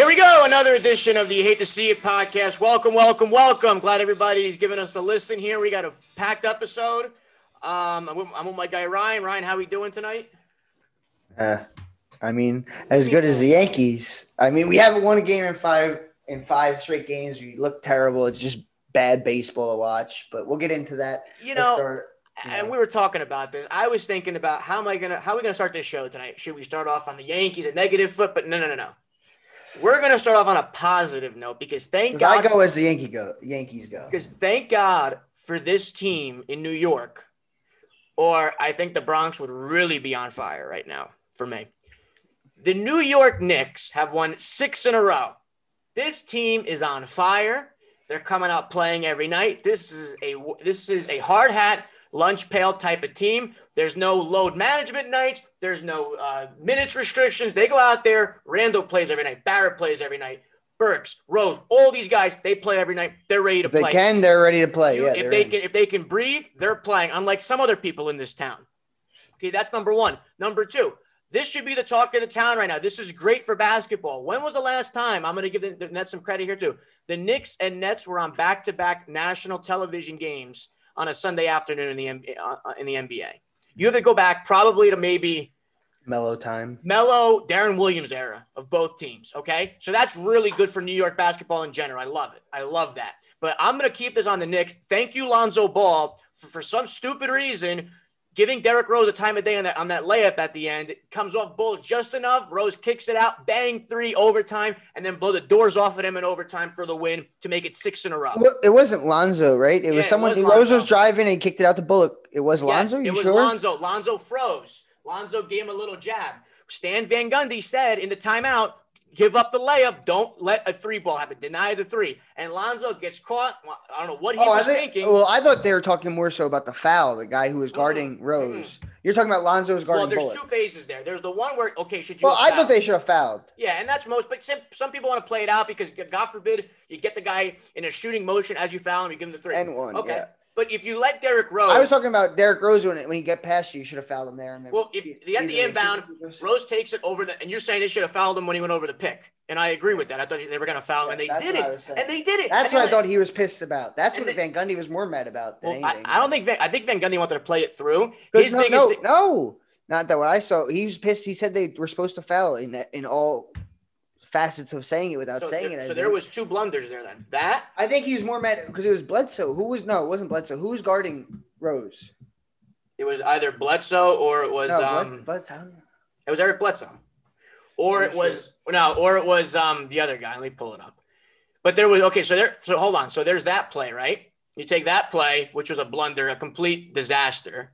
Here we go, another edition of the Hate to See It podcast. Welcome, welcome, welcome. Glad everybody's giving us the listen here. We got a packed episode. Um, I'm with, I'm with my guy Ryan. Ryan, how are we doing tonight? Uh, I mean, as good as the Yankees. I mean, we haven't won a game in five in five straight games. We look terrible. It's just bad baseball to watch. But we'll get into that. You know, start- you and know. we were talking about this. I was thinking about how am I gonna how are we gonna start this show tonight? Should we start off on the Yankees, a negative foot? But no, no, no, no. We're gonna start off on a positive note because thank 'Cause I God go as the Yankee go. Yankees go. Because thank God for this team in New York, or I think the Bronx would really be on fire right now for me. The New York Knicks have won six in a row. This team is on fire. They're coming out playing every night. This is a this is a hard hat lunch pail type of team. There's no load management nights. There's no uh, minutes restrictions. They go out there. Randle plays every night. Barrett plays every night. Burks, Rose, all these guys, they play every night. They're ready to If they play. can, they're ready to play. You- yeah, if they in. can, if they can breathe, they're playing. Unlike some other people in this town. Okay, that's number one. Number two, this should be the talk of the town right now. This is great for basketball. When was the last time? I'm going to give the, the Nets some credit here too. The Knicks and Nets were on back-to-back national television games on a Sunday afternoon in the uh, in the NBA. You have to go back probably to maybe Melo time. Melo Deron Williams era of both teams. Okay. So that's really good for New York basketball in general. I love it. I love that. But I'm going to keep this on the Knicks. Thank you, Lonzo Ball, for, for some stupid reason, giving Derrick Rose a time of day on that, on that layup at the end. It comes off Bullock just enough. Rose kicks it out, bang, three, overtime, and then blow the doors off of him in overtime for the win to make it six in a row. It wasn't Lonzo, right? It Yeah, was it someone. was Rose was driving and he kicked it out to Bullock. It was Yes, Lonzo. you it was sure? Lonzo. Lonzo froze. Lonzo gave him a little jab. Stan Van Gundy said in the timeout, give up the layup. Don't let a three ball happen. Deny the three. And Lonzo gets caught. Well, I don't know what he Oh, was think. thinking. Well, I thought they were talking more so about the foul, the guy who was guarding Rose. You're talking about Lonzo's guarding. Well, there's Bullock. two phases there. There's the one where, okay, should you well, I thought they should have fouled. Yeah, and that's most, but some, some people want to play it out because, God forbid, you get the guy in a shooting motion as you foul him, you give him the three. And one, Okay. yeah. But if you let Derrick Rose. I was talking about Derrick Rose when, when he get past you, you should have fouled him there. And then Well, if the at the inbound, Rose takes it over the, and you're saying they should have fouled him when he went over the pick, and I agree with that. I thought they were going to foul him, and they did it, and they did it. That's And what I thought he was pissed about. That's what they- Van Gundy was more mad about than Well, I, anything. I don't think Van, I think Van Gundy wanted to play it through. His no, no, thing- no, not that what I saw. He was pissed. He said they were supposed to foul in that in all facets of saying it without so, saying there, it. I so there was two blunders there. Then that I think he's more mad because it was Bledsoe. Who was no? It wasn't Bledsoe. Who was guarding Rose? it was either Bledsoe or it was No, um Bled- Bledsoe. it was Eric Bledsoe, or it you was no, or it was um the other guy. Let me pull it up. But there was okay. So there. So hold on. So there's that play, right? You take that play, which was a blunder, a complete disaster.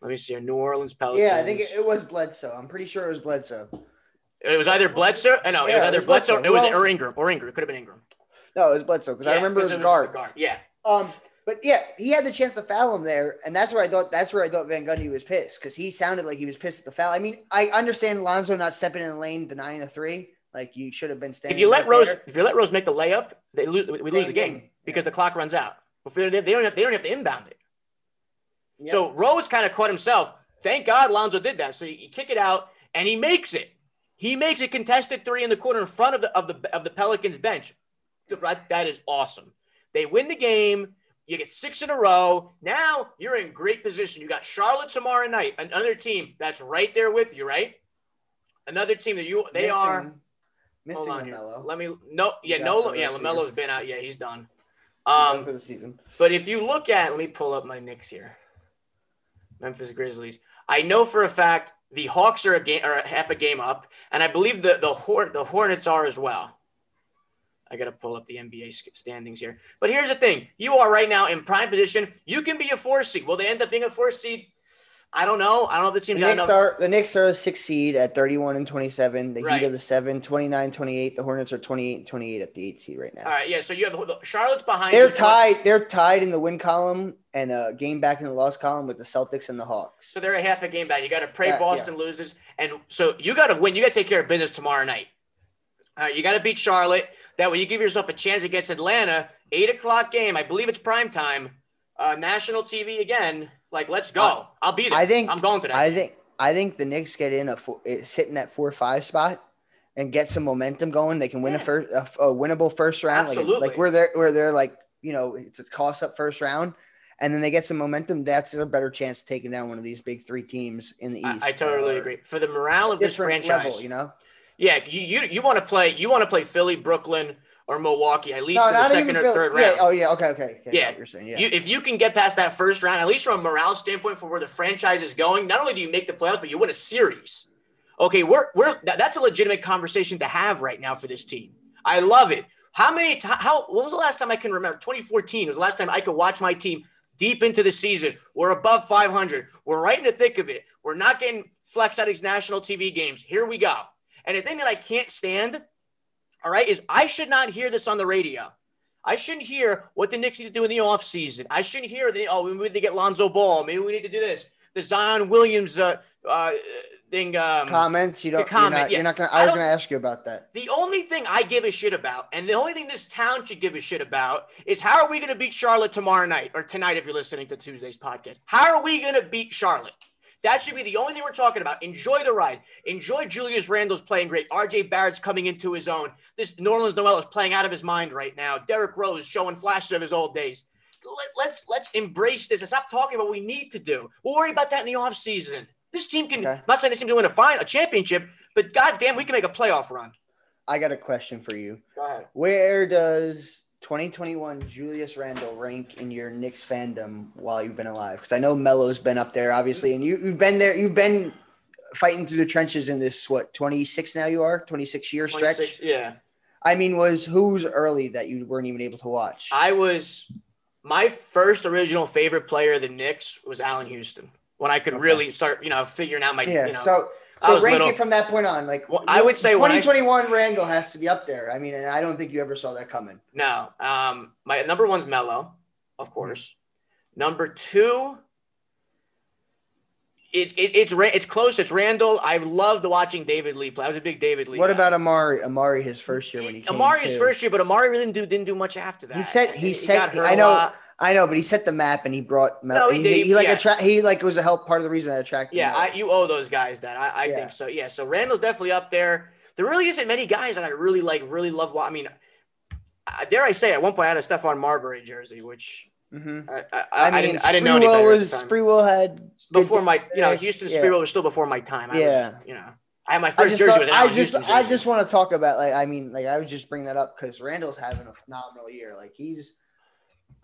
Let me see. A New Orleans Pelicans. Yeah, I think it, it was Bledsoe. I'm pretty sure it was Bledsoe. It was either Bledsoe. uh, No, it Yeah, was it either was Bledsoe. Bledsoe. It was Well- or Ingram. Or Ingram. It could have been Ingram. No, it was Bledsoe because I remember it was guard. guard. Yeah. Um, but yeah, he had the chance to foul him there, and that's where I thought that's where I thought Van Gundy was pissed because he sounded like he was pissed at the foul. I mean, I understand Lonzo not stepping in the lane, denying the three. Like you should have been standing. If you let Rose, there. if you let Rose make the layup, they lose. We lose the game because Yeah. the clock runs out. They don't have, they don't have to inbound it. Yep. So Rose kind of caught himself. Thank God Lonzo did that. So you kick it out and he makes it. He makes a contested three in the corner in front of the of the of the Pelicans bench. That that is awesome. They win the game. You get six in a row. Now you're in great position. You got Charlotte tomorrow night, another team that's right there with you, right? Another team that you they missing, are. missing Hold on here. Lamelo. Let me no yeah no out for the yeah. Lamelo's been out yeah he's done. He's done Um, for the season. but if you look at, let me pull up my Knicks here. Memphis Grizzlies. I know for a fact the Hawks are a game are half a game up, and I believe the the Horn the Hornets are as well. I got to pull up the NBA standings here. But here's the thing: you are right now in prime position. You can be a four seed. Will they end up being a four seed? I don't know. I don't know if the The team's Knicks enough. are the Knicks are a six seed at 31 and 27. The Right. Heat are the seven, 29, 28. The Hornets are 28 and 28 at the eight seed right now. All right, yeah. So you have the, Charlotte's behind. They're tied. They're tied in the win column and a game back in the loss column with the Celtics and the Hawks. So they're a half a game back. You got to pray Yeah, Boston loses, and so you got to win. You got to take care of business tomorrow night. All right, you got to beat Charlotte. That way, you give yourself a chance against Atlanta. Eight o'clock game. I believe it's prime time. Uh, national TV again. Like, let's go. Uh, I'll be there. I think I'm going to that. I think I think the Knicks get in a four, it's sitting at four or five spot, and get some momentum going, they can win Yeah. a first a, a winnable first round. Like, Absolutely. like where they're where they're like you know it's a toss up first round, and then they get some momentum. That's a better chance of taking down one of these big three teams in the East. I totally agree. For the morale of this franchise, level, you know. yeah, you you, you want to play you want to play Philly, Brooklyn, or Milwaukee at least No, in the second or third yeah, round. Oh yeah. Okay. Okay. okay Yeah. you're saying. Yeah. You, if you can get past that first round, at least from a morale standpoint, for where the franchise is going, not only do you make the playoffs, but you win a series. Okay, we're we're that, that's a legitimate conversation to have right now for this team. I love it. How many? T- how? When was the last time I can remember? 2014 was the last time I could watch my team deep into the season. We're above 500. We're right in the thick of it. We're not getting flex at these national TV games. Here we go. And the thing that I can't stand, all right, is I should not hear this on the radio. I shouldn't hear what the Knicks need to do in the offseason. I shouldn't hear the oh, we need to get Lonzo Ball. Maybe we need to do this. The Zion Williams uh, uh, thing. Um, Comments. You don't. comment, you're not, yeah. you're not gonna. I I was gonna ask you about that. the only thing I give a shit about, and the only thing this town should give a shit about, is how are we going to beat Charlotte tomorrow night or tonight if you're listening to Tuesday's podcast? How are we going to beat Charlotte? That should be the only thing we're talking about. Enjoy the ride. Enjoy Julius Randle's playing great. RJ Barrett's coming into his own. This Nerlens Noel is playing out of his mind right now. Derrick Rose showing flashes of his old days. Let, us let's embrace this and stop talking about what we need to do. We'll worry about that in the offseason. This team can. Okay. Not saying this team can win a fine a championship, but goddamn, we can make a playoff run. I got a question for you. Go ahead. Where does 2021 Julius Randle rank in your Knicks fandom while you've been alive? Because I know Melo's been up there, obviously, and you, you've been there. You've been fighting through the trenches in this what 26 now you are 26 year stretch. Yeah. I mean, was who's early that you weren't even able to watch? I was my first original favorite player of the Knicks was Allan Houston. When I could Okay. really start, you know, figuring out my, yeah. you know, so so was rank little- it from that point on. Like Well, I would say when I- 2021 Randle has to be up there. I mean, and I don't think you ever saw that coming. no. Um, my number one's Melo, of course. Number two, it's it, it's it's close. It's Randle. I loved watching David Lee play. I was a big David Lee. What guy. about Amar'e? Amar'e his first year when he came. Amar'e his too. first year? But Amar'e really didn't do didn't do much after that. He said he, said got hurt I know. I know, but he set the map and he brought Mel. No, he he, did. he, he, like Yeah. attract. He like was a help part of the reason I attracted. Yeah. I, you owe those guys that. I, I Yeah. think so. Yeah. So Randle's definitely up there. There really isn't many guys that I really like, really love. I mean, I- dare I say, at one point I had a Stephon Marbury jersey, which Mhm. I, I, I, I, mean, didn't, I didn't know any better. was. Sprewell had before good- my, you know, Houston yeah. Sprewell was still before my time. I Yeah. was, you know, I had my first just, jersey thought- was I just, I just want to talk about like I mean like I was just bringing that up because Randle's having a phenomenal year. Like he's,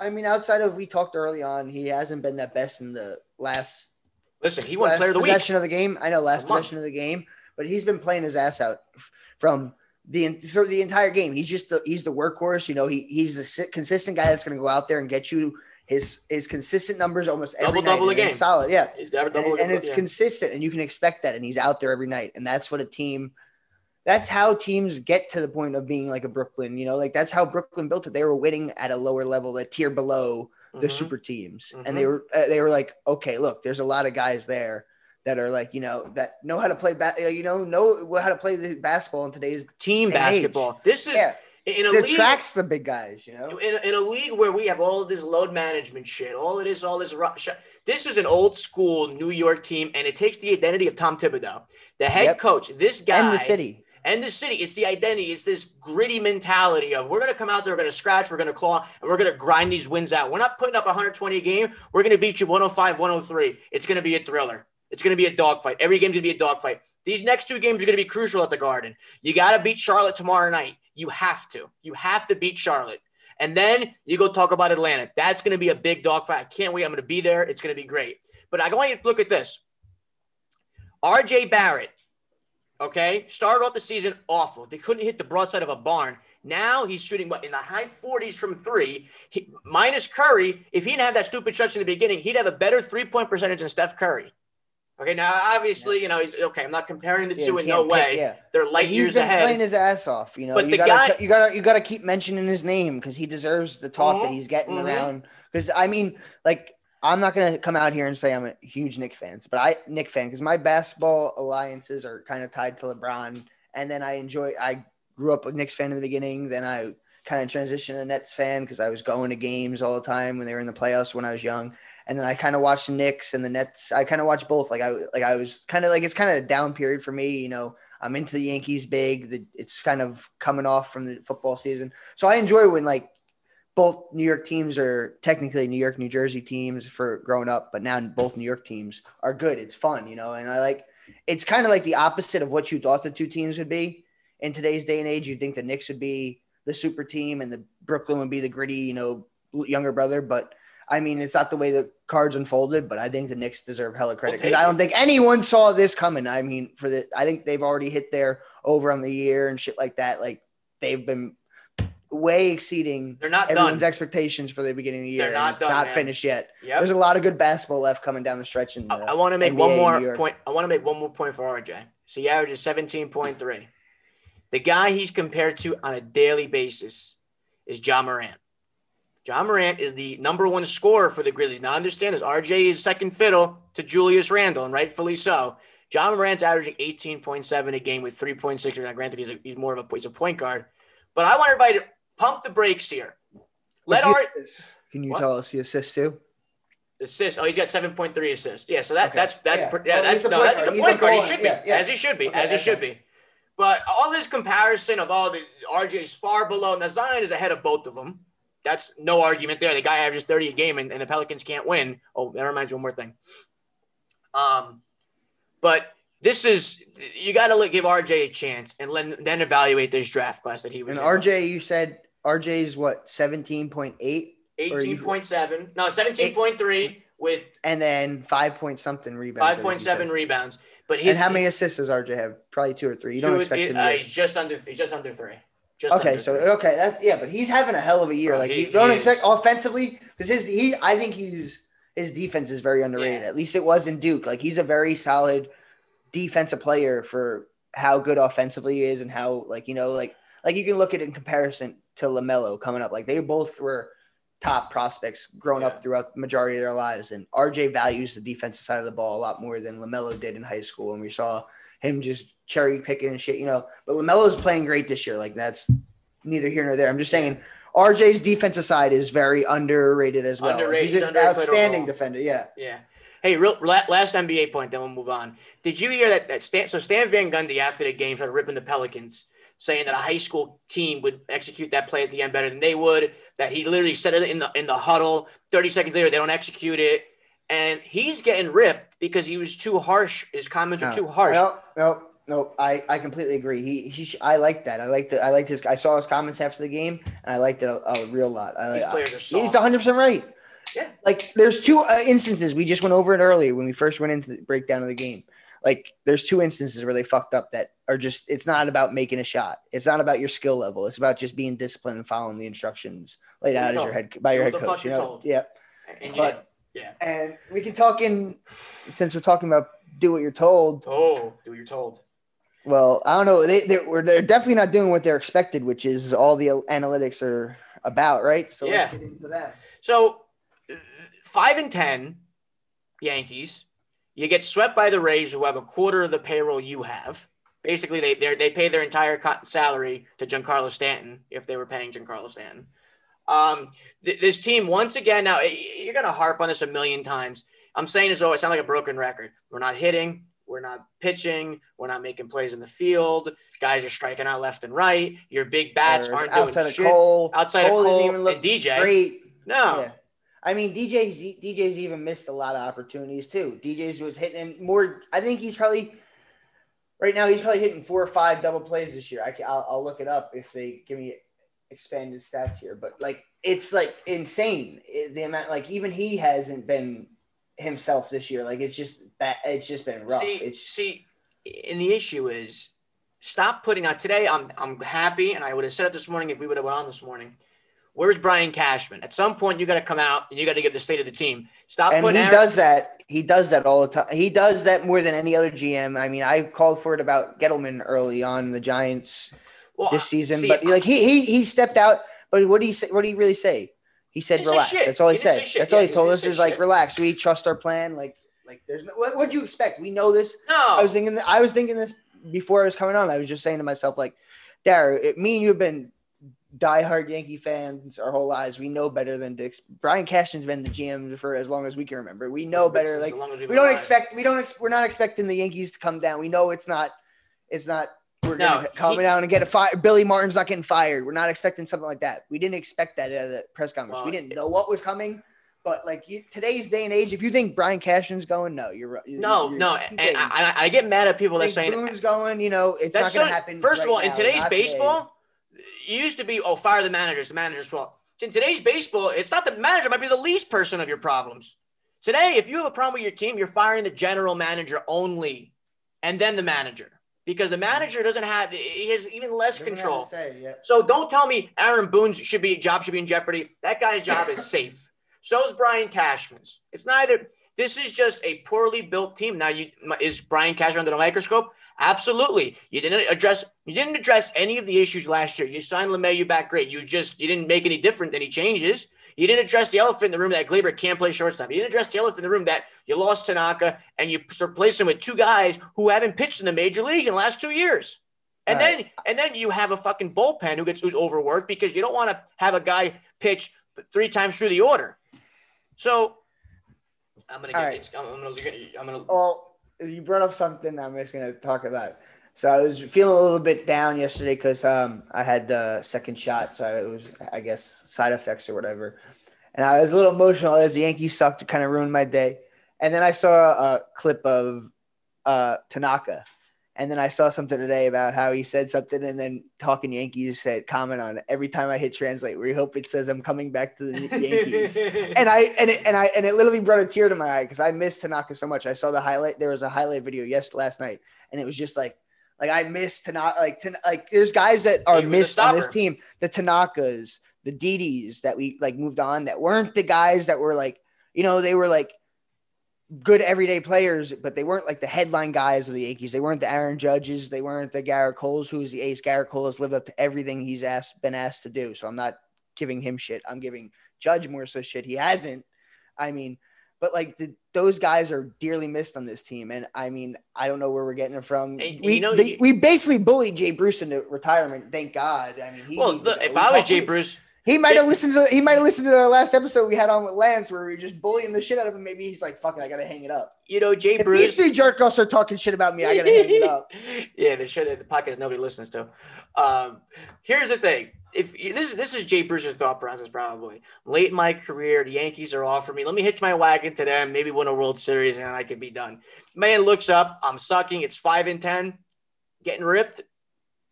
I mean, outside of we talked early on, he hasn't been that best in the last Listen, he won last Player of the Week. possession of the game. I know last A month. possession of the game, but he's been playing his ass out from the for the entire game. He's just the he's the workhorse. You know, he he's the si- consistent guy that's going to go out there and get you his his consistent numbers almost every Double-double night. a and it's solid, yeah. He's never And, double. and it's yeah. consistent, and you can expect that. And he's out there every night, and that's what a team. That's how teams get to the point of being like a Brooklyn. You know, like that's how Brooklyn built it. They were winning at a lower level, a tier below the Mhm. super teams, Mhm. and they were uh, they were like, okay, look, there's a lot of guys there that are like, you know, that know how to play, ba- you know, know how to play the basketball in today's team and age. basketball. This is yeah. in a It league. attracts the big guys, you know. in, in a league where we have all this load management shit, all it is, all this rush. This is an old school New York team, and it takes the identity of Tom Thibodeau, the head Yep. coach. This guy And the city. And the city. It's the identity. It's this gritty mentality of we're going to come out there, we're going to scratch, we're going to claw, and we're going to grind these wins out. We're not putting up 120 a game. We're going to beat you 105, 103. It's going to be a thriller. It's going to be a dogfight. Every game's going to be a dogfight. These next two games are going to be crucial at the Garden. You got to beat Charlotte tomorrow night. You have to. You have to beat Charlotte. And then you go talk about Atlanta. That's going to be a big dogfight. I can't wait. I'm going to be there. It's going to be great. But I want you to look at this. RJ Barrett, okay, started off the season awful. They couldn't hit the broadside of a barn. Now he's shooting what in the high 40s from three, he, minus Curry. If he didn't have that stupid stretch in the beginning, he'd have a better three point percentage than Steph Curry. Okay, now obviously, you know, he's okay. I'm not comparing the Yeah, two in no can't way. yeah. They're light he's years been ahead. playing his ass off, you know. But you the gotta, guy- you gotta, you gotta keep mentioning his name because he deserves the talk that Mhm, he's getting mhm. around. Because I mean, like, I'm not gonna come out here and say I'm a huge Nick fan, but I Nick fan because my basketball alliances are kind of tied to LeBron, and then I enjoy. I grew up a Knicks fan in the beginning, then I kind of transitioned to Nets fan because I was going to games all the time when they were in the playoffs when I was young. and then I kind of watched the Knicks and the Nets. I kind of watched both. Like I like I was kind of like it's kind of a down period for me. You know, I'm into the Yankees big. The, it's kind of coming off from the football season, so I enjoy when like both New York teams are technically New York, New Jersey teams for growing up, but now both New York teams are good. It's fun, you know, and I like it's kind of like the opposite of what you thought the two teams would be. In today's day and age, you'd think the Knicks would be the super team and the Brooklyn would be the gritty, you know, younger brother. But I mean, it's not the way the cards unfolded, but I think the Knicks deserve hella credit because we'll I don't think anyone saw this coming. I mean, for the, I think they've already hit their over on the year and shit like that. Like they've been way exceeding they're not everyone's done. expectations for the beginning of the year. They're not done, not man. finished yet. Yep. There's a lot of good basketball left coming down the stretch. In the I, I want to make NBA one more point. I want to make one more point for RJ. So he averages 17.3. The guy he's compared to on a daily basis is Ja Morant. Ja Morant is the number one scorer for the Grizzlies. Now understand this. RJ is second fiddle to Julius Randle, and rightfully so. Ja Morant's averaging 18.7 a game with 3.6. Now, granted, he's, a, he's more of a he's a point guard, but I want everybody to pump the brakes here. Let our? Can you What? tell us the assist too? assist. Oh, he's got 7.3 assists. Yeah, so that Okay. that's that's Yeah. yeah, Well, that's a no, point that is a. Point guard. He should be yeah, yeah. as he should be, Okay, as he should be. But all this comparison of all the RJ's far below. Now Zion is ahead of both of them. That's no argument there. The guy averages 30 a game, and, and the Pelicans can't win. Oh, that reminds me one more thing. Um, but this is you got to give RJ a chance and then then evaluate this draft class that he was. And in. RJ, you said RJ's what seventeen point eight, 18.7, no, 17.3 with and then five point something rebounds. Think you 5.7 rebounds. But his And how many assists does RJ have? Probably two or three. You don't Two- expect him. uh, to he's just under. He's just under three. Just Okay, under so three. okay, that yeah, but he's having a hell of a year. Bro, like he- you don't expect is. offensively because his he I think he's his defense is very underrated. Yeah. At least it was in Duke. Like he's a very solid defensive player for how good offensively he is and how like you know like like you can look at it in comparison to Lamelo coming up. Like they both were top prospects growing Yeah. up throughout the majority of their lives, and RJ values the defensive side of the ball a lot more than Lamelo did in high school, and we saw him just cherry picking and shit, you know. But Lamelo's playing great this year. Like that's neither here nor there. I'm just saying RJ's defensive side is very underrated as well. Underrated. he's He's an outstanding defender. Yeah. Yeah. Hey, real last NBA point, then we'll move on. Did you hear that? That Stan, so Stan Van Gundy after the game started ripping the Pelicans, saying that a high school team would execute that play at the end better than they would. That he literally said it in the in the huddle. Thirty seconds later, they don't execute it, and he's getting ripped because he was too harsh. His comments were No. too harsh. No, no, no. I, I completely agree. He he. I like that. I like the. I liked his. I saw his comments after the game, and I liked it a, a real lot. I, These players are He's 100 percent right. Yeah. Like there's two uh, instances we just went over it earlier when we first went into the breakdown of the game. Like there's two instances where they fucked up that are just. It's not about making a shot. It's not about your skill level. It's about just being disciplined and following the instructions laid out as your head by your head coach. You know. told. Yeah. And But- Yeah. And we can talk in since we're talking about do what you're told. Oh, do what you're told. Well, I don't know. They they're, they're definitely not doing what they're expected, which is all the analytics are about, right? So let's Yeah. get into that. So uh, five and ten, Yankees. You get swept by the Rays, who have a quarter of the payroll you have. Basically, they they they pay their entire salary to Giancarlo Stanton if they were paying Giancarlo Stanton. Um, th- this team once again now you're gonna harp on this a million times. I'm saying this, oh, it sounds like a broken record. We're not hitting. We're not pitching. We're not making plays in the field. Guys are striking out left and right. Your big bats aren't doing outside of shit. Cole. outside Cole of didn't Cole even look and DJ. Great. No, Yeah. I mean, DJ's DJ's even missed a lot of opportunities too. DJ's was hitting more. I think he's probably right now. He's probably hitting four or five double plays this year. I can, I'll, I'll look it up if they give me expanded stats here. But like, it's like insane eh, the amount. Like, even he hasn't been himself this year. Like, it's just bad. It's just been rough. See, it's see, and the issue is stop putting out today. I'm I'm happy, and I would have said it this morning if we would have went on this morning. Where's Brian Cashman? At some point, you got to come out and you got to give the state of the team. Stop and putting. he Aaron- does that. He does that all the time. He does that more than any other GM. I mean, I called for it about Gettleman early on the Giants well, this season, see, but like he he he stepped out. But what do he say? What do he really say? He said, He "Relax." That's all he, He said. That's all Yeah, he told us is like, "Relax. We trust our plan." Like like there's no. What would you expect? We know this. no. I was thinking. I was thinking this before I was coming on. I was just saying to myself, like, Dara, it, me and you have been diehard Yankee fans our whole lives. We know better than Dick's. Brian Cashman's been the GM for as long as we can remember. We know better. Like as long as we've we don't alive. expect. We don't. Ex- we're not expecting the Yankees to come down. We know it's not. It's not. We're No, gonna come he- down and get a fire. Billy Martin's not getting fired. We're not expecting something like that. We didn't expect that at the press conference. we didn't know what was coming. But like you, today's day and age, if you think Brian Cashman's going, no, you're right. No, You're- no, and. I, I, I get mad at people that saying Boone's going, you know, it's not going to happen. First of right all, in today's not today. It used to be, oh, fire the manager. It's the manager's fault. In today's baseball, it's not the manager, might be the least person of your problems. Today, if you have a problem with your team, you're firing the general manager only and then the manager because the manager doesn't have, he has even less Doesn't control. say. So don't tell me Aaron Boone's should be job should be in jeopardy. That guy's job is safe. So is Brian Cashman's. It's neither. This is just a poorly built team. Now, you is Brian Cashman under the microscope? Absolutely. You didn't address. You didn't address any of the issues last year. You signed LeMahieu back great. You just you didn't make any different any changes. You didn't address the elephant in the room that Gleyber can't play shortstop. You didn't address the elephant in the room that you lost Tanaka and you replaced him with two guys who haven't pitched in the major leagues in the last two years. And then and then you have a fucking bullpen who gets who's overworked because you don't want to have a guy pitch three times through the order. So I'm gonna get right. I'm gonna I'm gonna Well, you brought up something I'm just going to talk about. So I was feeling a little bit down yesterday because um, I had the second shot. So it was, I guess, side effects or whatever. And I was a little emotional as the Yankees sucked. It kind of ruined my day. And then I saw a clip of uh, Tanaka. And then I saw something today about how he said something and then talking Yankees said comment on it. Every time I hit translate, we hope it says I'm coming back to the Yankees. and I and it and I and it literally brought a tear to my eye because I missed Tanaka so much. I saw the highlight. There was a highlight video yes last night, and it was just like like I missed Tanaka. Like Tan- like there's guys that are He was a missed on this team. The Tanakas, the Didis that we like moved on that weren't the guys that were like you know they were like good everyday players, but they weren't like the headline guys of the Yankees. They weren't the Aaron Judges. They weren't the Garrett Coles, who's the ace. Garrett Cole has lived up to everything he's asked been asked to do. So I'm not giving him shit. I'm giving Judge more so shit. He hasn't. I mean, but like the, those guys are dearly missed on this team, and I mean, I don't know where we're getting it from. And- we you know, they- you- we basically bullied Jay Bruce into retirement. Thank God. I mean, he well, look, if I was Jay Bruce, he might have listened to he might have listened to the last episode we had on with Lance where we were just bullying the shit out of him. Maybe he's like, "Fuck it, I gotta hang it up." you know, Jay If Bruce. these three jerk offs are talking shit about me, I gotta hang it up. yeah, the show that the podcast nobody listens to. Um, here's the thing: if this is this is Jay Bruce's thought process, probably late in my career, the Yankees are offering me. Let me hitch my wagon to them, maybe win a World Series, and I could be done. Man looks up, I'm sucking. It's five and ten, getting ripped.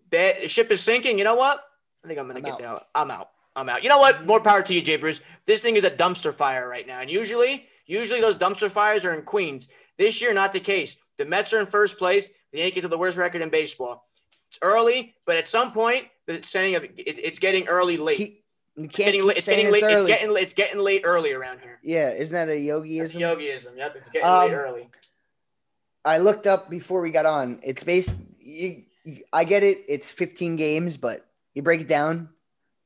Bad, the ship is sinking. You know what? I think I'm gonna I'm get out. down. I'm out. I'm out. You know what? More power to you, Jay Bruce. This thing is a dumpster fire right now, and usually, usually those dumpster fires are in Queens. This year, not the case. The Mets are in first place. The Yankees have the worst record in baseball. It's early, but at some point, the saying of it, it's getting early late. He, you it's can't getting late. It's getting late. It's early. getting it's getting late early around here. yeah, isn't that a It's yogiism? yogiism. Yep, it's getting Um, late early. I looked up before we got on. It's based. You, you- I get it. It's 15 games, but you break it down.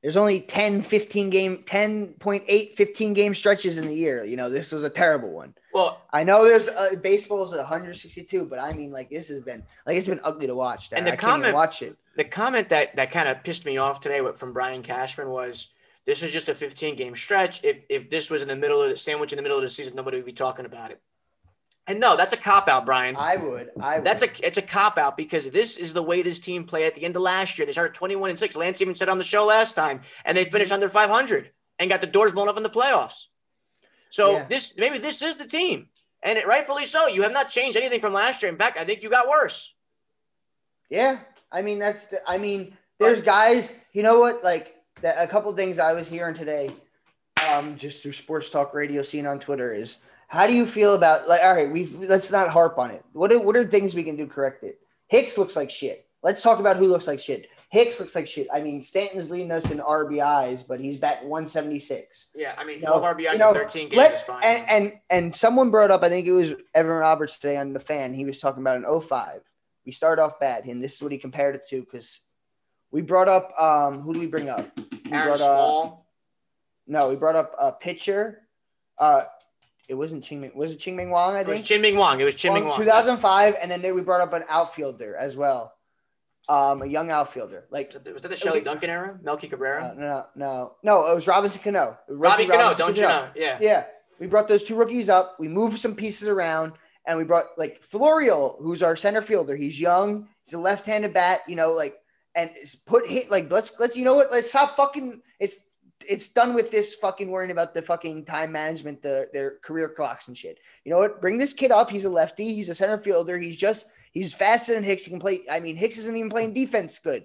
There's only 10, 15 game, 10.8, 15 game stretches in the year. You know, this was a terrible one. Well, I know there's uh, baseball's 162, but I mean, like this has been like it's been ugly to watch. And the I can't comment- watch it. the comment that that kind of pissed me off today from Brian Cashman was this is just a 15 game stretch. If if this was in the middle of the sandwich in the middle of the season, nobody would be talking about it. And no, that's a cop out, Brian. I would. I would. That's a it's a cop out because this is the way this team played at the end of last year. They started 21 and 6. Lance even said on the show last time, and they finished under 500 and got the doors blown off in the playoffs. So Yeah. this maybe this is the team. And it, rightfully so. You have not changed anything from last year. In fact, I think you got worse. Yeah, I mean that's the. I mean, there's guys. You know what? Like that, a couple things I was hearing today, um, just through sports talk radio, seen on Twitter is how do you feel about like? All right, we let's not harp on it. What are what are the things we can do correct it? Hicks looks like shit. Let's talk about who looks like shit. Hicks looks like shit. I mean, Stanton's leading us in RBIs, but he's batting 176. Yeah, I mean, No, 12 RBIs you know, in 13 games Let- is fine. And, and and someone brought up, I think it was Evan Roberts today on the fan. He was talking about an 05. We start off bad, and this is what he compared it to because we brought up um who do we bring up? We Aaron brought up Small. no, we brought up a pitcher. Uh, it wasn't Chien-Ming. was it Chien-Ming Wang? I think It was think Chien-Ming Wang. It was Chien-Ming Wang, Wong. 2005, and then we brought up an outfielder as well. um, a young outfielder. Like Was that- the Shelley Duncan era? Melky Cabrera? uh, no, no, no, it was Robinson Cano. Robbie Cano, don't you know? Yeah. Yeah, we brought those two rookies up. We moved some pieces around, and we brought like Florial, who's our center fielder. He's young. He's a left-handed bat. You know, like and put hit like let's let's you know what? Let's stop fucking. It's it's done with this fucking worrying about the fucking time management, the their career clocks and shit. You know what? Bring this kid up. He's a lefty. He's a center fielder. He's just he's faster than Hicks. He can play. I mean, Hicks isn't even playing defense good.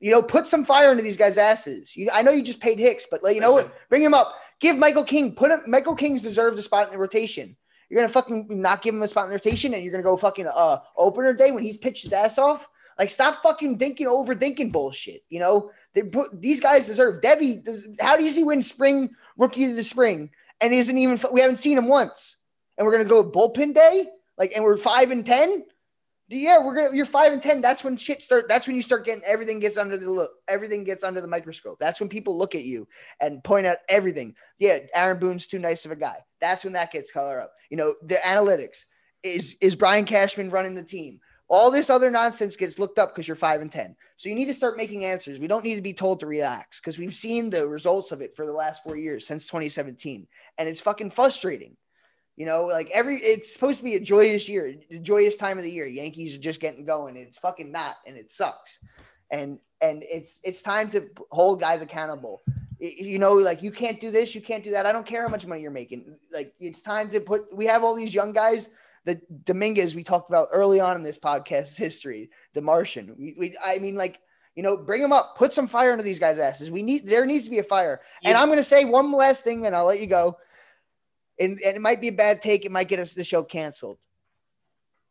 You know, put some fire into these guys' asses. You, I know you just paid Hicks, but like, you know Listen. what? Bring him up. Give Michael King. Put him. Michael King's deserved a spot in the rotation. You're gonna fucking not give him a spot in the rotation, and you're gonna go fucking uh opener day when he's pitched his ass off. Like, stop fucking thinking overthinking bullshit. You know, they put these guys deserve. Devi, does, how does he win spring rookie of the spring and isn't even? We haven't seen him once, and we're gonna go bullpen day. Like, and we're five and ten. Yeah, we're gonna. You're five and ten. That's when shit start. That's when you start getting everything gets under the look. Everything gets under the microscope. That's when people look at you and point out everything. Yeah, Aaron Boone's too nice of a guy. That's when that gets color up. You know, the analytics is is Brian Cashman running the team. All this other nonsense gets looked up because you're five and ten. So you need to start making answers. We don't need to be told to relax because we've seen the results of it for the last four years since 2017, and it's fucking frustrating. You know, like every it's supposed to be a joyous year, a joyous time of the year. Yankees are just getting going. It's fucking not, and it sucks. And and it's it's time to hold guys accountable. You know, like you can't do this, you can't do that. I don't care how much money you're making. Like it's time to put. We have all these young guys. The Dominguez we talked about early on in this podcast's history, the Martian. We, we I mean, like you know, bring them up, put some fire into these guys' asses. We need there needs to be a fire. And I'm going to say one last thing, and I'll let you go. And, and it might be a bad take. It might get us the show canceled.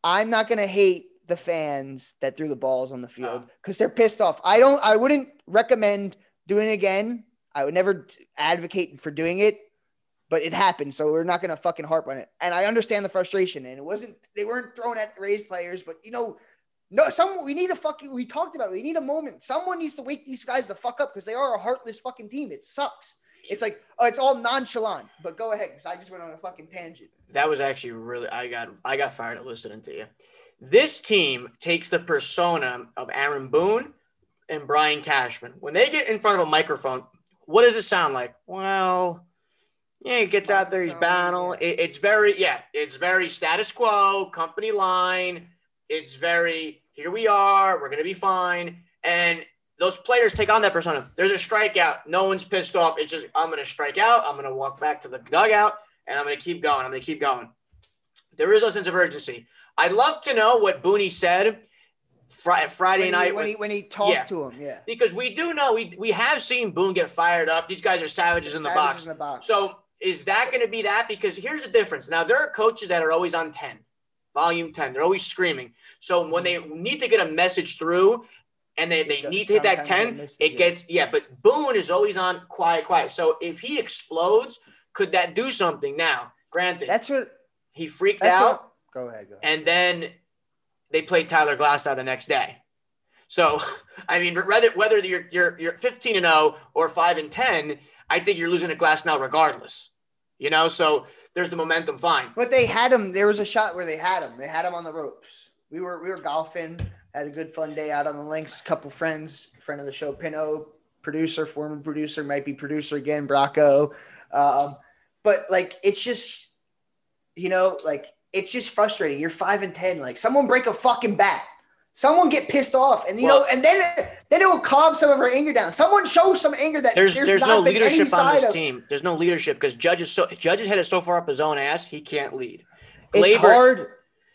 I'm not going to hate the fans that threw the balls on the field because they're pissed off. I don't. I wouldn't recommend doing it again. I would never advocate for doing it, but it happened, so we're not going to fucking harp on it. And I understand the frustration. And it wasn't. They weren't thrown at raised players, but you know, no. Some we need a fucking. We talked about it. We need a moment. Someone needs to wake these guys the fuck up because they are a heartless fucking team. It sucks. It's like oh, it's all nonchalant. But go ahead, because I just went on a fucking tangent. That was actually really I got I got fired up listening to you. This team takes the persona of Aaron Boone and Brian Cashman. When they get in front of a microphone, what does it sound like? Well, yeah, he gets out there, he's battle. It, it's very yeah, it's very status quo, company line. It's very here we are, we're gonna be fine. And those players take on that persona. There's a strikeout, no one's pissed off. It's just I'm gonna strike out, I'm gonna walk back to the dugout, and I'm going to keep going. I'm going to keep going. There is no sense of urgency. I'd love to know what Booney said fri- Friday when night when when- he when he talked Yeah. to him, yeah. because we do know we we have seen Boone get fired up. These guys are savages in the Savages in the box. So is that going to be that? Because here's the difference. Now there are coaches that are always on ten, volume ten. They're always screaming. So when they need to get a message through, and they, they need to hit that ten, misses it it. gets yeah. But Boone is always on quiet, quiet. So if he explodes, could that do something? Now, granted, that's what. he freaked out what. Go ahead. Go ahead. and then they played Tyler Glasnow the next day. So, I mean, whether whether you're you're you're 15 and 0 or 5 and 10, I think you're losing to Glasnow regardless. You know, so there's the momentum fine. But they had him. There was a shot where they had him. They had him on the ropes. We were we were golfing. Had a good fun day out on the links. Couple friends, friend of the show, Pino, producer, former producer, might be producer again, Bracco. Um, but like, it's just, you know, like it's just frustrating. You're five and ten. Like, someone break a fucking bat. Someone get pissed off, and you Well- know, and then then it will calm some of our anger down. Someone show some anger that There's there's, not no leadership on this of- team. There's no leadership because Judge is so Judge is headed so far up his own ass he can't lead. It's hard.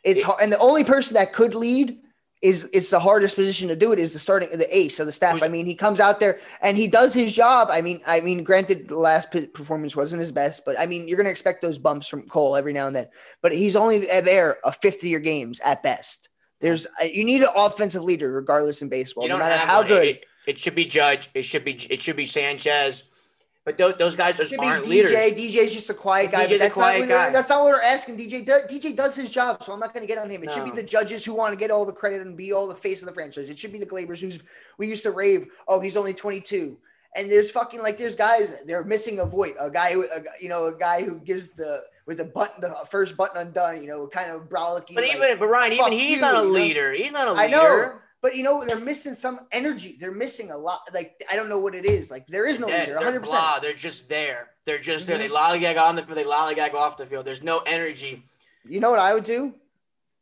It's It- hard, and the only person that could lead is it's the hardest position to do it is the starting the ace of the staff. I mean, he comes out there and he does his job. I mean, I mean, granted, the last p- performance wasn't his best, but I mean, you're going to expect those bumps from Cole every now and then. But he's only there a fifth of your games at best. There's uh, you need an offensive leader regardless in baseball, no matter how one. good. It, it should be Judge. It should be it should be Sanchez. But those, those guys just aren't DJ. leaders. DJ's just a quiet guy. DJ's that's, quiet not what, guy. that's not what we're asking. DJ does, DJ does his job, so I'm not going to get on him. It should be the judges who want to get all the credit and be all the face of the franchise. It should be the Glabers who's we used to rave. Oh, he's only 22. And there's fucking like there's guys they're missing a void. A guy who a, you know a guy who gives the with the button the first button undone. You know, kind of brolicky. But like- even but Ryan, even he's you, not a you know? leader. He's not a leader. I know. But you know, they're missing some energy. They're missing a lot. Like I don't know what it is. Like there is no leader. 100. percent. They're just there. They're just there. They Mhm. lollygag on the field. They lollygag off the field. There's no energy. You know what I would do?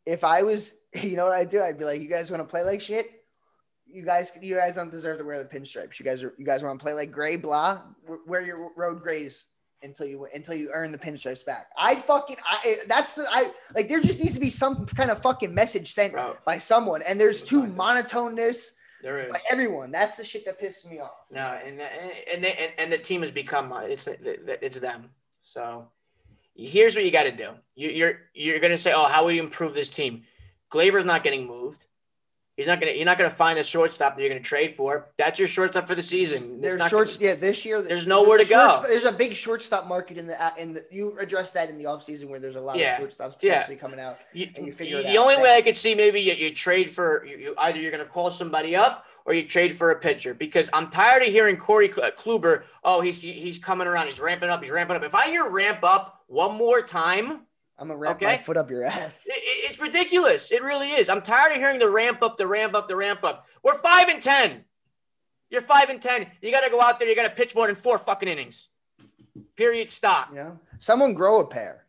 If I was, you know what I'd do? I'd be like, you guys want to play like shit? You guys, you guys don't deserve to wear the pinstripes. You guys are, you guys want to play like gray, blah. Wear your road grays until you until you earn the pinstripes back. I'd fucking, I. That's the, I like. There just needs to be some kind of fucking message sent Bro, by someone, and there's too monotoneness there is. by everyone. That's the shit that pisses me off. No, and the, and they, and, and the team has become uh, it's it's them. So here's what you got to do. You, you're you're gonna say, oh, how would you improve this team? Gleyber's not getting moved. He's not gonna. You're not gonna find a shortstop that you're gonna trade for. That's your shortstop for the season. There's not shorts, gonna- yeah. This year, There's nowhere to go. There's a big shortstop market in the uh, in the. You address that in the offseason where there's a lot Yeah. of shortstops Yeah. potentially coming out. You, and you figure it the only way I could see maybe you, you trade for you, you either you're going to call somebody up or you trade for a pitcher because I'm tired of hearing Corey Kluber. Oh, he's he's coming around. He's ramping up. He's ramping up. If I hear ramp up one more time, I'm gonna wrap my Okay. foot up your ass. i- i- it's ridiculous. It really is. I'm tired of hearing the ramp up, the ramp up, the ramp up. We're five and ten. You're five and ten. You got to go out there. You got to pitch more than four fucking innings. Period. Stop. You know, someone grow a pair.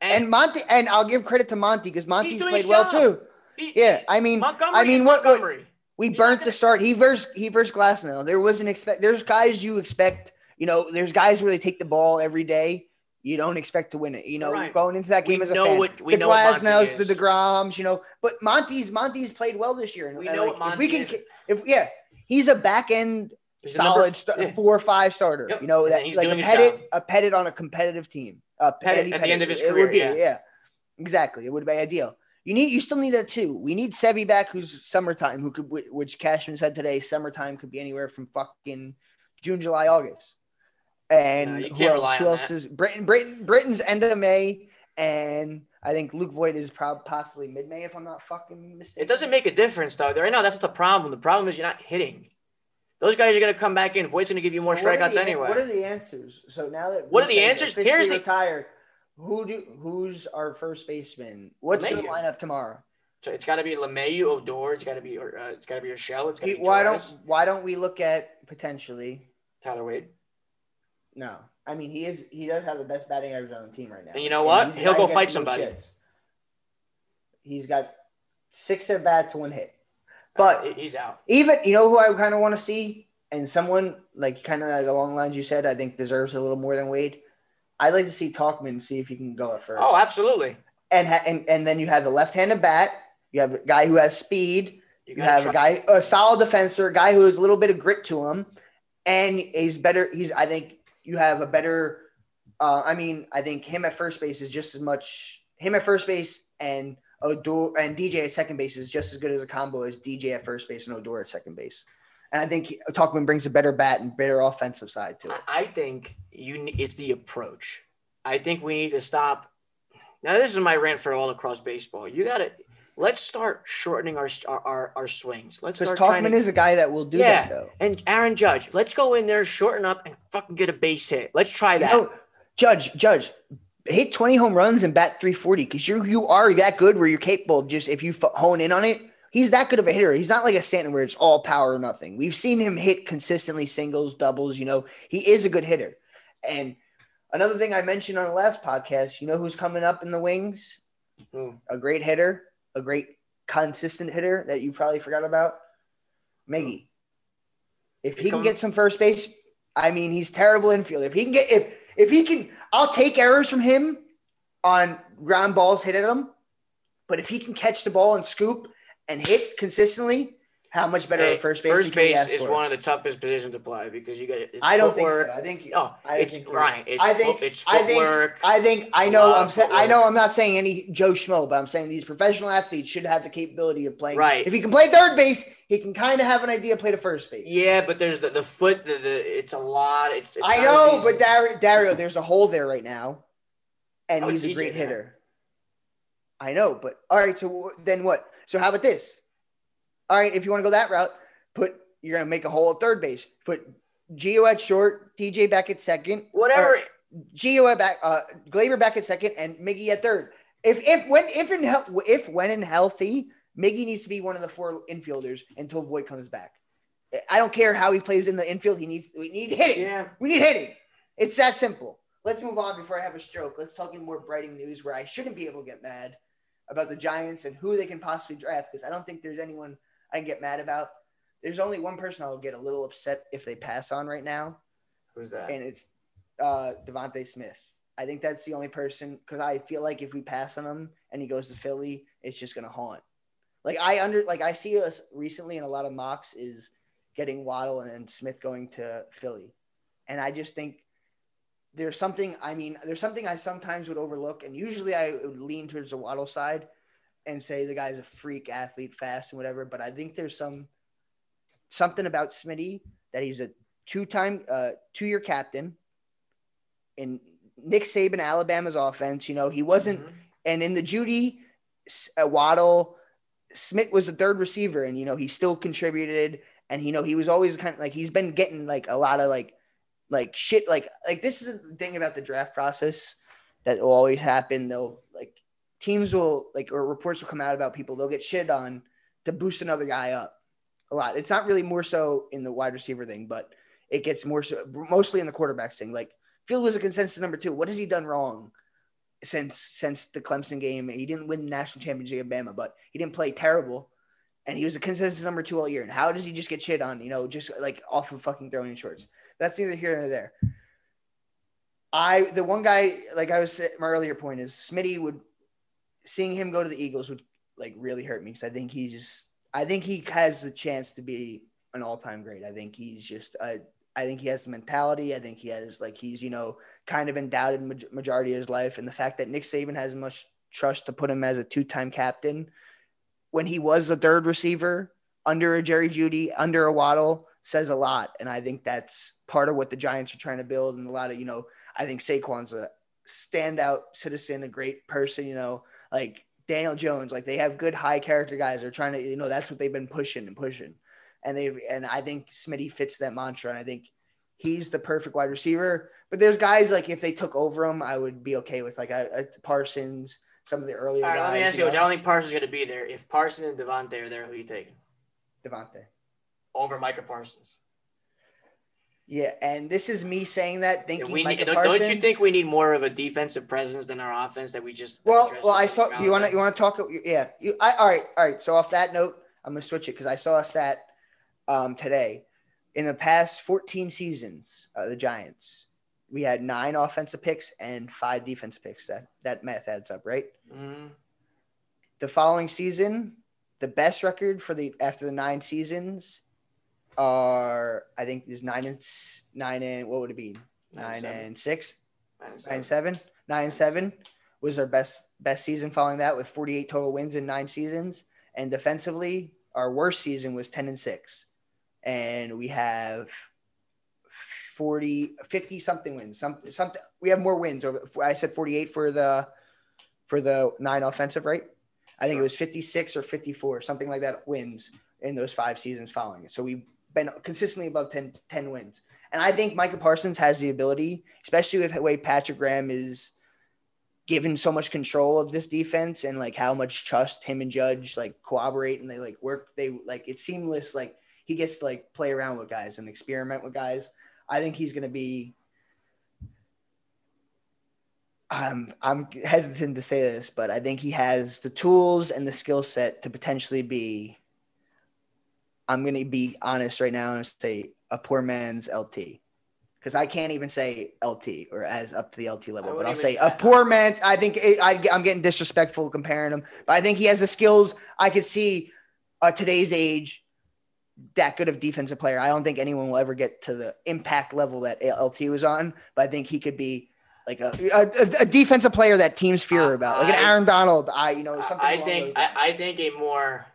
And Monty, and I'll give credit to Monty because Monty's played well too. he- Yeah, I mean, Montgomery. I mean, what, we He's burnt gonna- the start. He versus he versus Glasnow. There wasn't expect. There's guys you expect. You know, there's guys where they take the ball every day. You don't expect to win it. You know, Right. going into that We game as a know fan. what- we the know Glasnows, the. Degroms. You know, but Monty's Monty's played well this year. And We uh, know like, what if we can, is. if yeah, he's a back end He's solid f- st- yeah. four or five starter. Yep. You know that he's like a petted a petted on a competitive team. A Pettitte Eddie at the end of his career, would be, yeah. yeah, exactly. It would be ideal. You need you still need that too. We need Sevi back, who's summertime, who could which Cashman said today. Summertime could be anywhere from fucking June, July, August. And No, who else? Who else is Britton? Britton Britton's end of May, and I think Luke Voit is probably possibly mid May, if I'm not fucking mistaken. It doesn't make a difference, though. Right now, that's not the problem. The problem is you're not hitting. Those guys are going to come back in. Voit's going to give you more So strikeouts the- anyway. What are the answers? So now that What are the answers? Here's the- retired. Who do who's our first baseman? What's the lineup tomorrow? so it's got to be LeMahieu, Odor. It's got to be. or, Uh, it's got to be Rochelle. It's got to be Why Torres, don't why don't we look at potentially? Tyler Wade. No, I mean he is he does have the best batting average on the team right now. And you know what? He'll go fight somebody. shits. He's got six at bats, one hit. Uh, But he- he's out. even you know who I kind of want to see, and someone like kind of like along the lines you said, I think deserves a little more than Wade. I'd like to see Tauchman see if he can go at first. Oh, absolutely. and ha- and and then you have the left-handed bat. You have a guy who has speed. You gotta have try- a guy, a solid defender, a guy who has a little bit of grit to him, and he's better. He's, I think, you have a better. Uh, I mean, I think him at first base is just as much. Him at first base and Odor and DJ at second base is just as good as a combo as DJ at first base and Odor at second base. And I think Tauchman brings a better bat and better offensive side to it. I think you. It's the approach. I think we need to stop. Now, this is my rant for all across baseball. You got to let's start shortening our our, our, swings. Let's start Tauchman to, is a guy that will do Yeah. that though. and Aaron Judge. Let's go in there, shorten up, and fucking get a base hit. Let's try You that. know, Judge, Judge, hit 20 home runs and bat 340 because you you are that good where you're capable of just if you f- hone in on it. He's that good of a hitter. He's not like a Stanton where it's all power or nothing. We've seen him hit consistently singles, doubles. You know, he is a good hitter. And another thing I mentioned on the last podcast, you know who's coming up in the wings? Who? A great hitter, a great consistent hitter that you probably forgot about, Miggy. Oh. If he can get some first base, I mean, he's terrible infield. If he can get if if he can, I'll take errors from him on ground balls hit at him. But if he can catch the ball and scoop and hit consistently, how much better Hey, at first base? first base is for? one of the toughest positions to play because you got. It's I don't think so. I think No, I it's think- right. It's I think- it's I think- footwork. I think I know I'm saying I know I'm not saying any Joe Schmo, but I'm saying these professional athletes should have the capability of playing. Right. If he can play third base, he can kind of have an idea play to first base. yeah, but there's the, the foot. The, the it's a lot. It's, it's I know, but Dario, Dario, there's a hole there right now, and Oh, he's a great hitter. I know, but all right. So then what? So how about this? All right, if you want to go that route, put you're gonna make a hole at third base. Put Gio at short, DJ back at second, whatever. Gio at back, uh, Gleyber back at second, and Miggy at third. If if when if in hel- if when in healthy, Miggy needs to be one of the four infielders until Voit comes back. I don't care how he plays in the infield. He needs we need hitting. Yeah. We need hitting. It's that simple. Let's move on before I have a stroke. Let's talk in more brighting news where I shouldn't be able to get mad about the Giants and who they can possibly draft because I don't think there's anyone I get mad about. There's only one person I'll get a little upset if they pass on right now, Who's that? and it's uh, DeVonta Smith. I think that's the only person because I feel like if we pass on him and he goes to Philly, it's just gonna haunt. Like I under like I see us recently in a lot of mocks is getting Waddle and then Smith going to Philly, and I just think there's something. I mean, there's something I sometimes would overlook, and usually I would lean towards the Waddle side and say the guy's a freak athlete, fast and whatever. But I think there's some something about Smitty that he's a two-time, uh, two-year captain in Nick Saban, Alabama's offense. You know, he wasn't, Mhm. and in the Jeudy, uh, Waddle, Smith was the third receiver, and you know he still contributed, and you know he was always kind of like he's been getting like a lot of like, like shit, like like this is the thing about the draft process that will always happen. They'll like teams will like or reports will come out about people they'll get shit on to boost another guy up a lot. It's not really more so in the wide receiver thing, but it gets more so mostly in the quarterbacks thing. Like Field was a consensus number two. What has he done wrong since since the Clemson game? He didn't win the national championship at Bama, but he didn't play terrible. And he was a consensus number two all year. And how does he just get shit on, you know, just like off of fucking throwing in shorts? That's neither here nor there. I the one guy, like I was my earlier point is Smitty would seeing him go to the Eagles would like really hurt me because I think he just I think he has the chance to be an all time great. I think he's just a I think he has the mentality. I think he has like he's you know kind of been doubted majority of his life, and the fact that Nick Saban has much trust to put him as a two time captain when he was the third receiver under a Jerry Jeudy, under a Waddle says a lot, and I think that's part of what the Giants are trying to build. And a lot of you know I think Saquon's a standout citizen, a great person. You know like Daniel Jones, like they have good high character guys. They're trying to you know that's what they've been pushing and pushing and they and I think Smitty fits that mantra, and I think he's the perfect wide receiver. But there's guys like if they took over him, I would be okay with like Parsons, some of the earlier All right, guys. let me ask you, know, which I don't think Parsons is going to be there. If Parsons and DeVonta are there, who are you taking DeVonta. over Micah Parsons? Yeah, and this is me saying that thinking we Micah need, don't, Parsons. don't you think we need more of a defensive presence than our offense that we just Well, well, I saw you want to you want to talk. Yeah, you, I, all right, all right. So off that note, I'm gonna switch it because I saw a stat um, today. In the past 14 seasons, uh, the Giants, we had nine offensive picks and five defensive picks. That that math adds up, right? Mhm. The following season, the best record for the after the nine seasons are I think is nine and nine and what would it be? Nine seven. and six. Nine and nine seven. seven nine seven was our best best season following that with 48 total wins in nine seasons and defensively our worst season was 10 and 6 and we have 40 50 something wins some something we have more wins over i said 48 for the for the nine offensive right i think it was 56 or 54 something like that wins in those five seasons following it so we've been consistently above 10, 10 wins and I think Micah Parsons has the ability, especially with the way Patrick Graham is given so much control of this defense and like how much trust him and Judge like cooperate and they like work. They like it's seamless. Like he gets to like play around with guys and experiment with guys. I think he's going to be. I'm I'm hesitant to say this, but I think he has the tools and the skill set to potentially be. I'm going to be honest right now and say a poor man's LT. Because I can't even say LT or as up to the LT level, but I'll say a poor man. I think it, I, I'm getting disrespectful comparing him, but I think he has the skills. I could see uh, today's age that good of defensive player. I don't think anyone will ever get to the impact level that LT was on, but I think he could be like a, a, a defensive player that teams fear about, like an Aaron Donald. I you know something. I think I. I think a more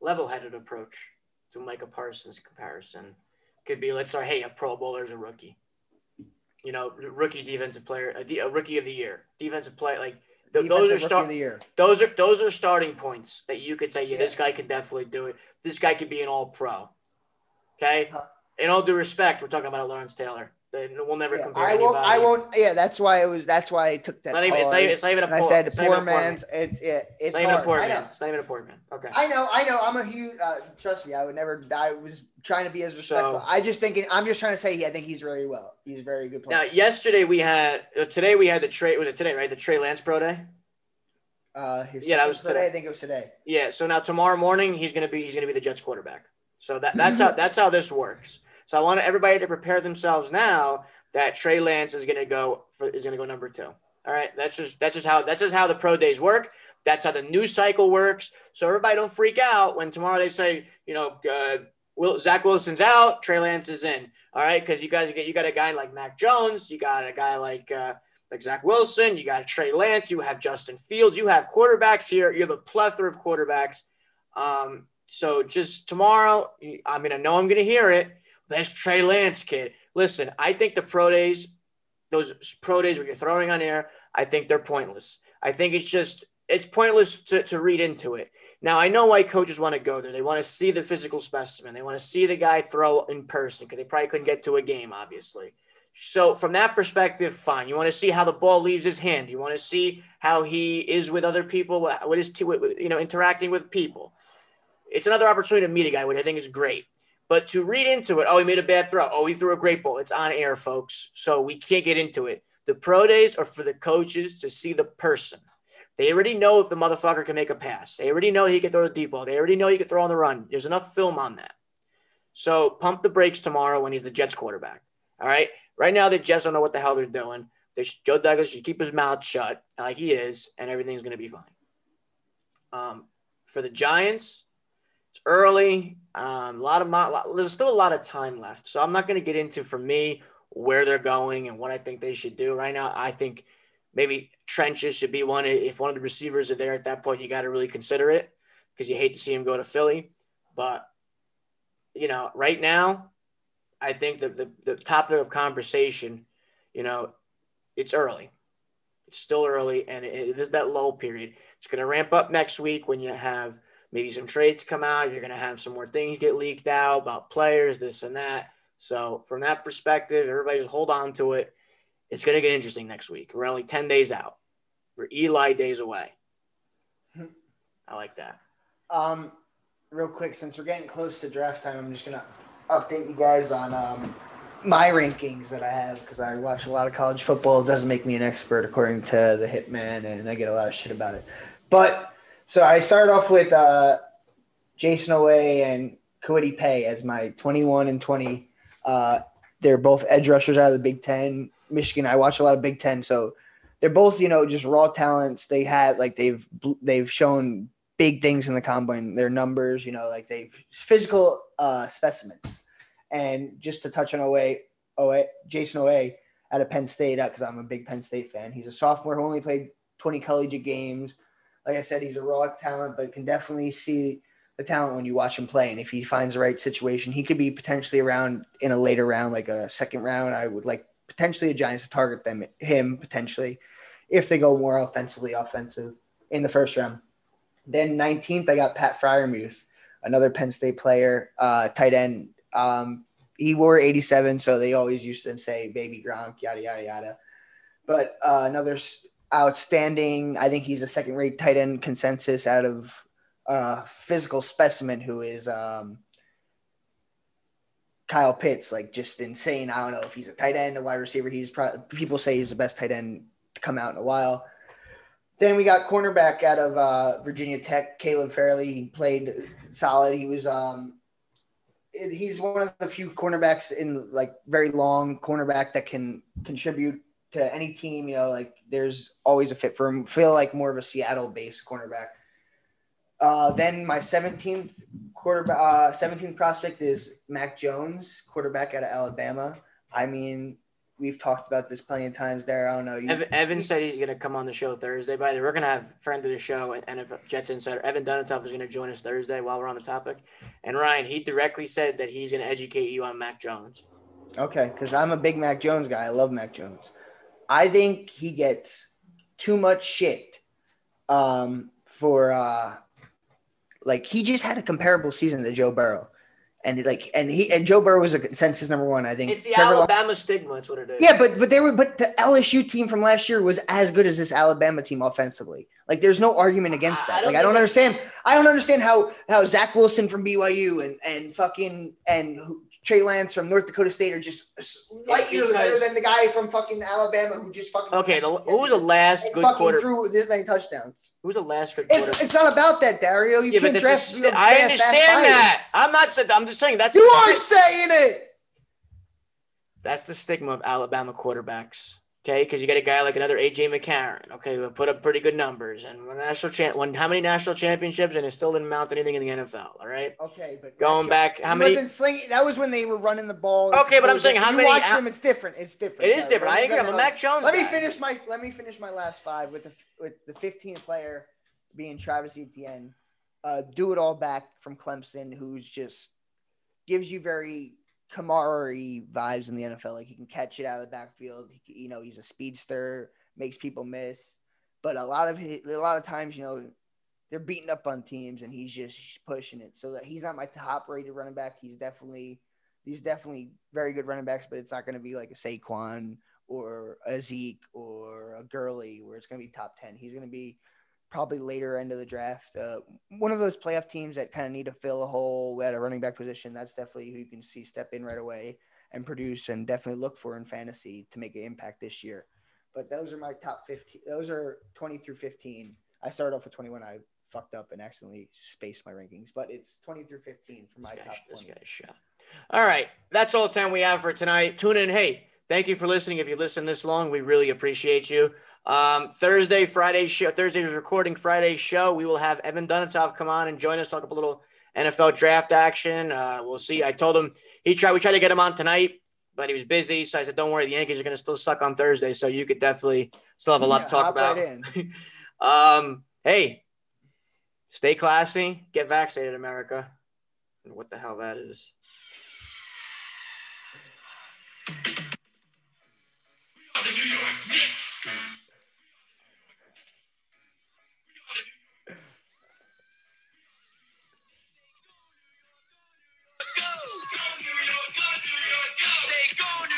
level-headed approach to Micah Parsons comparison could be let's start. Hey, a Pro Bowler is a rookie. You know, rookie defensive player, a, de- a rookie of the year, defensive player. Like th- those are start. the year. Those are those are starting points that you could say, yeah, Yeah. this guy can definitely do it. This guy could be an All Pro. Okay. Huh. In all due respect, we're talking about a Lawrence Taylor. We'll never Yeah, compare. I won't. I won't. Yeah, that's why it was. That's why I took that. It's not even. It's not, it's not even a And I said it's poor a poor man's. It's yeah. It's, It's not even a poor man. It's not even a poor man. Okay. I know. I know. I'm a huge. Uh, trust me. I would never. I was trying to be as respectful. So- I just thinking. I'm just trying to say. I think he's very well. He's a very good player. Now, yesterday we had. Uh, today we had the Trey. Was it today? Right, the Trey Lance pro day. Uh, his Yeah, that was today. today. I think it was today. Yeah. So now tomorrow morning he's gonna be he's gonna be the Jets quarterback. So that that's how that's how this works. So I want everybody to prepare themselves now that Trey Lance is gonna go for is gonna go number two. All right. That's just that's just how that's just how the pro days work. That's how the news cycle works. So everybody don't freak out when tomorrow they say you know uh, Will Zach Wilson's out, Trey Lance is in. All right, because you guys get you got a guy like Mac Jones, you got a guy like uh, like Zach Wilson, you got Trey Lance, you have Justin Fields, you have quarterbacks here. You have a plethora of quarterbacks. Um, so just tomorrow, I mean, I know I'm going to hear it. That's Trey Lance, kid. Listen, I think the pro days, those pro days where you're throwing on air, I think they're pointless. I think it's just it's pointless to, to read into it. Now I know why coaches want to go there. They want to see the physical specimen. They want to see the guy throw in person because they probably couldn't get to a game, obviously. So from that perspective, fine. You want to see how the ball leaves his hand. You want to see how he is with other people. What is to you know interacting with people. It's another opportunity to meet a guy, which I think is great. But to read into it, oh, he made a bad throw. Oh, he threw a great ball. It's on air, folks. So we can't get into it. The pro days are for the coaches to see the person. They already know if the motherfucker can make a pass. They already know he can throw a deep ball. They already know he can throw on the run. There's enough film on that. So pump the brakes tomorrow when he's the Jets quarterback. All right. Right now, the Jets don't know what the hell they're doing. They should, Joe Douglas should keep his mouth shut like he is, and everything's going to be fine. Um, for the Giants, early. Um, a lot of my, there's still a lot of time left, so I'm not going to get into for me where they're going and what I think they should do right now. I think maybe trenches should be one. If one of the receivers are there at that point, you got to really consider it because you hate to see him go to Philly. But you know, right now, I think the the, the topic of conversation, you know, it's early. It's still early, and it, it is that lull period. It's going to ramp up next week when you have maybe some trades come out. You're going to have some more things get leaked out about players, this and that. So from that perspective, everybody just hold on to it. It's going to get interesting next week. We're only 10 days out. We're Eli days away. I like that. Um, real quick, since we're getting close to draft time, I'm just gonna update you guys on um, my rankings that I have because I watch a lot of college football. It doesn't make me an expert according to the Hitman, and I get a lot of shit about it. But so I started off with uh, Jayson Oweh and Kwity Paye as my 21 and 20. Uh, they're both edge rushers out of the Big Ten. Michigan. I watch a lot of Big Ten, so they're both you know just raw talents. They had like they've they've shown big things in the combine. Their numbers, you know, like they've physical uh, specimens. And just to touch on Oweh, Oweh Jayson Oweh out of Penn State, because I'm a big Penn State fan. He's a sophomore who only played 20 collegiate games. Like I said, he's a raw talent, but can definitely see the talent when you watch him play. And if he finds the right situation, he could be potentially around in a later round, like a second round. I would like potentially the Giants to target them him potentially if they go more offensively offensive in the first round. Then 19th, I got Pat Freiermuth, another Penn State player, uh, tight end. Um, he wore 87, so they always used to say baby Gronk, yada, yada, yada. But uh, another outstanding, I think he's a second rate tight end consensus out of uh, physical specimen who is um, Kyle Pitts, like just insane. I don't know if he's a tight end, a wide receiver. He's probably, people say he's the best tight end to come out in a while. Then we got cornerback out of uh, Virginia Tech, Caleb Farley. He played solid. He was um, he's one of the few cornerbacks in like very long cornerback that can contribute to any team. You know, like there's always a fit for him. Feel like more of a Seattle-based cornerback. Uh, then my 17th quarterback, uh, 17th prospect is Mac Jones, quarterback out of Alabama. I mean, we've talked about this plenty of times there. I don't know. You, Evan, Evan said he's going to come on the show Thursday. By the way, we're going to have friend of the show and NFL Jets Insider Evan Dunatoff is going to join us Thursday while we're on the topic. And Ryan, he directly said that he's going to educate you on Mac Jones. Okay, because I'm a big Mac Jones guy. I love Mac Jones. I think he gets too much shit um, for uh, like he just had a comparable season to Joe Burrow. and like and he and Joe Burrow was a consensus number one. I think It's the Trevor Lawrence- Alabama stigma. That's what it is. Yeah, but but they were but the LSU team from last year was as good as this Alabama team offensively. Like there's no argument against I- I that. like I don't understand. I don't understand how how Zach Wilson from BYU and and fucking and who- Trey Lance from North Dakota State are just light years better than the guy from fucking Alabama who just fucking Okay, the, who was the last good quarter? threw this many touchdowns. Who was the last good It's quarter? it's not about that, Dario. You yeah, can't draft. is, you know, I understand that. I'm not saying. I'm just saying that's You are saying it. that's the stigma of Alabama quarterbacks. Okay, because you get a guy like another AJ McCarron. Okay, who put up pretty good numbers and won national champ. Won how many national championships and it still didn't mount anything in the NFL. All right. Okay, but Going back, how many? wasn't slinging. That was when they were running the ball. Okay, but I'm saying how you many watch out- them, it's different. It's different. It is different. I agree. I'm a Mac Jones. Let me finish my let me finish my last five with the with the 15th player being Travis Etienne. Uh, do it all back from Clemson, who's just gives you very Kamara vibes in the NFL. Like he can catch it out of the backfield. He, you know, he's a speedster, makes people miss. But a lot of a lot of times, you know, they're beating up on teams, and he's just pushing it. So that he's not my top rated running back. He's definitely he's definitely very good running backs, but it's not going to be like a Saquon or a Zeke or a Gurley where it's going to be top 10. He's going to be probably later end of the draft. Uh, one of those playoff teams that kind of need to fill a hole at a running back position. That's definitely who you can see step in right away and produce and definitely look for in fantasy to make an impact this year. But those are my top 15. Those are 20 through 15. I started off with 21. I fucked up and accidentally spaced my rankings, but it's 20 through 15 for my This, top guy, this 20. guy's shot. All right, that's all the time we have for tonight. Tune in. Hey, thank you for listening. If you listen this long, we really appreciate you. Um, Thursday, Friday show. Thursday is recording Friday's show. We will have Evan Dunitov come on and join us, talk up a little NFL draft action. Uh, we'll see. I told him he tried. We tried to get him on tonight, but he was busy. So I said, "Don't worry, the Yankees are going to still suck on Thursday, so you could definitely still have a lot yeah, to talk about." Right um, hey, stay classy. Get vaccinated, America. And what the hell that is. The New York Knicks. gonna